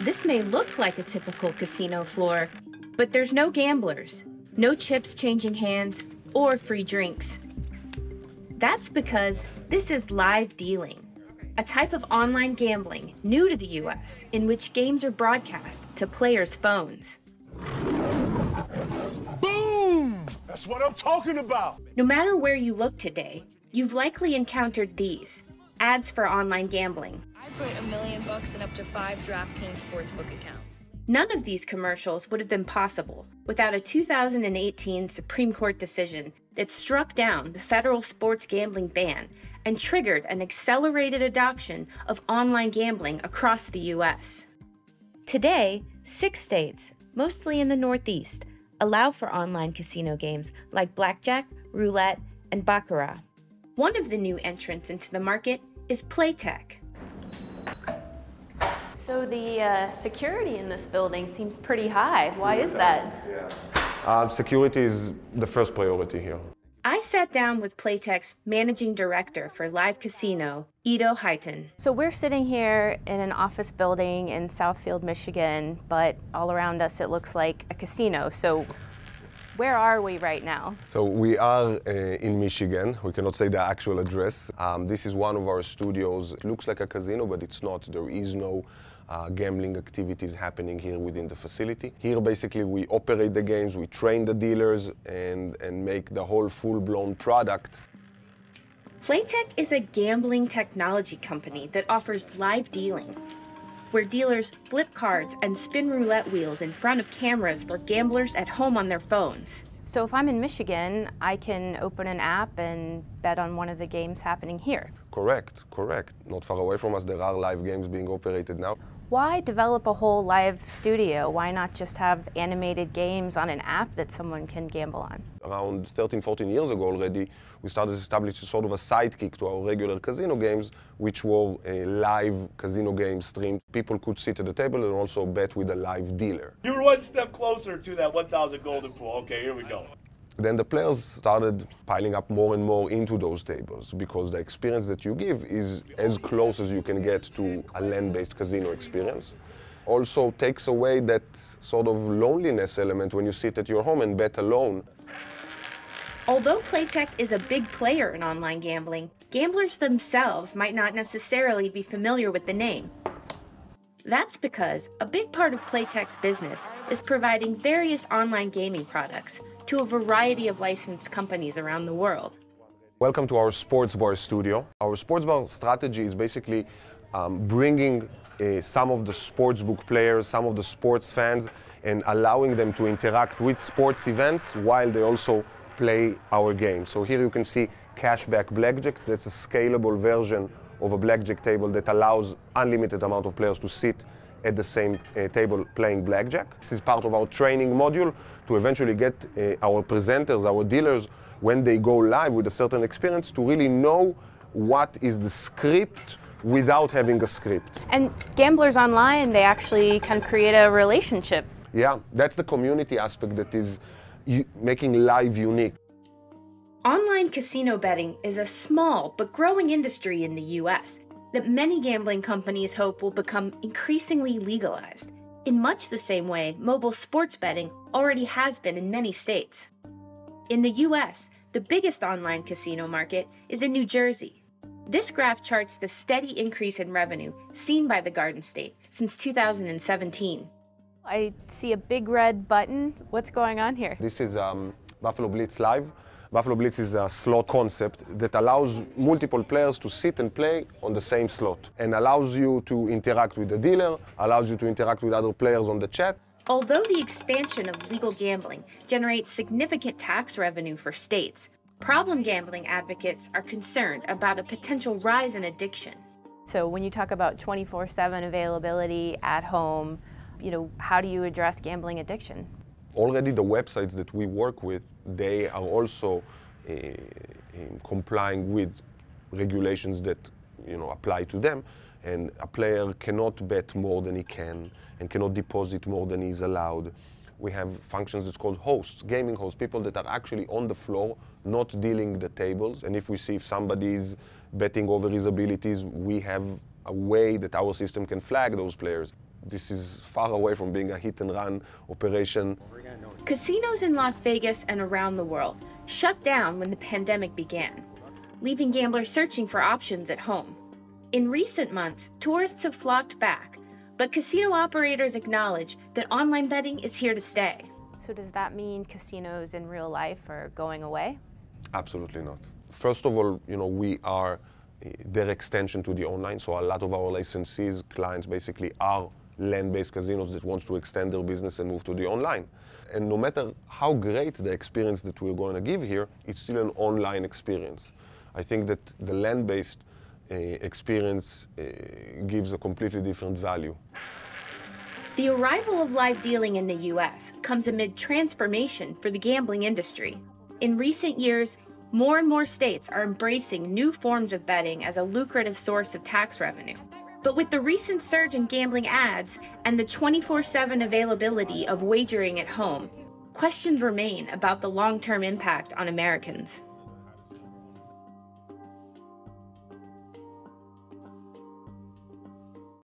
This may look like a typical casino floor, but there's no gamblers, no chips changing hands, or free drinks. That's because this is live dealing, a type of online gambling new to the US in which games are broadcast to players' phones. Boom! That's what I'm talking about. No matter where you look today, you've likely encountered these ads for online gambling. I put a million bucks in up to five DraftKings sportsbook accounts. None of these commercials would have been possible without a 2018 Supreme Court decision that struck down the federal sports gambling ban and triggered an accelerated adoption of online gambling across the U.S. Today, six states, mostly in the Northeast, allow for online casino games like blackjack, roulette, and baccarat. One of the new entrants into the market is Playtech. So the uh, security in this building seems pretty high. Why is that? Uh, security is the first priority here. I sat down with Playtech's managing director for live casino, Edo Haitin. So we're sitting here in an office building in Southfield, Michigan, but all around us it looks like a casino. So where are we right now? So we are uh, in Michigan. We cannot say the actual address. Um, this is one of our studios. It looks like a casino, but it's not. There is no uh, gambling activities happening here within the facility. Here, basically, we operate the games, we train the dealers, and, and make the whole full-blown product. Playtech is a gambling technology company that offers live dealing, where dealers flip cards and spin roulette wheels in front of cameras for gamblers at home on their phones. So if I'm in Michigan, I can open an app and bet on one of the games happening here. Correct, correct. Not far away from us, there are live games being operated now. Why develop a whole live studio? Why not just have animated games on an app that someone can gamble on? Around 13, 14 years ago already, we started to establish a sort of a sidekick to our regular casino games, which were a live casino game stream. People could sit at the table and also bet with a live dealer. You're one step closer to that 1,000 golden pool. Okay, here we go. Then the players started piling up more and more into those tables because the experience that you give is as close as you can get to a land-based casino experience. Also takes away that sort of loneliness element when you sit at your home and bet alone. Although Playtech is a big player in online gambling, gamblers themselves might not necessarily be familiar with the name. That's because a big part of Playtech's business is providing various online gaming products to a variety of licensed companies around the world. Welcome to our sports bar studio. Our sports bar strategy is basically um, bringing uh, some of the sportsbook players, some of the sports fans, and allowing them to interact with sports events while they also play our game. So here you can see Cashback Blackjack. That's a scalable version of a blackjack table that allows unlimited amount of players to sit at the same uh, table playing blackjack. This is part of our training module to eventually get uh, our presenters, our dealers, when they go live with a certain experience, to really know what is the script without having a script. And gamblers online, they actually can create a relationship. Yeah, that's the community aspect that is making live unique. Online casino betting is a small but growing industry in the US that many gambling companies hope will become increasingly legalized, in much the same way mobile sports betting already has been in many states. In the US, the biggest online casino market is in New Jersey. This graph charts the steady increase in revenue seen by the Garden State since 2017. I see a big red button. What's going on here? This is um, Buffalo Blitz Live. Buffalo Blitz is a slot concept that allows multiple players to sit and play on the same slot and allows you to interact with the dealer, allows you to interact with other players on the chat. Although the expansion of legal gambling generates significant tax revenue for states, problem gambling advocates are concerned about a potential rise in addiction. So when you talk about 24/7 availability at home, you know, how do you address gambling addiction? Already the websites that we work with, they are also uh, complying with regulations that you know apply to them. And a player cannot bet more than he can and cannot deposit more than he's allowed. We have functions that's called hosts, gaming hosts, people that are actually on the floor, not dealing the tables. And if we see if somebody is betting over his abilities, we have a way that our system can flag those players. This is far away from being a hit and run operation. Casinos in Las Vegas and around the world shut down when the pandemic began, leaving gamblers searching for options at home. In recent months, tourists have flocked back, but casino operators acknowledge that online betting is here to stay. So does that mean casinos in real life are going away? Absolutely not. First of all, you know, we are uh, their extension to the online. So a lot of our licensees, clients basically are land-based casinos that wants to extend their business and move to the online. And no matter how great the experience that we're going to give here, it's still an online experience. I think that the land-based uh, experience uh, gives a completely different value. The arrival of live dealing in the US comes amid transformation for the gambling industry. In recent years, more and more states are embracing new forms of betting as a lucrative source of tax revenue. But with the recent surge in gambling ads and the 24 7 availability of wagering at home, questions remain about the long term impact on Americans.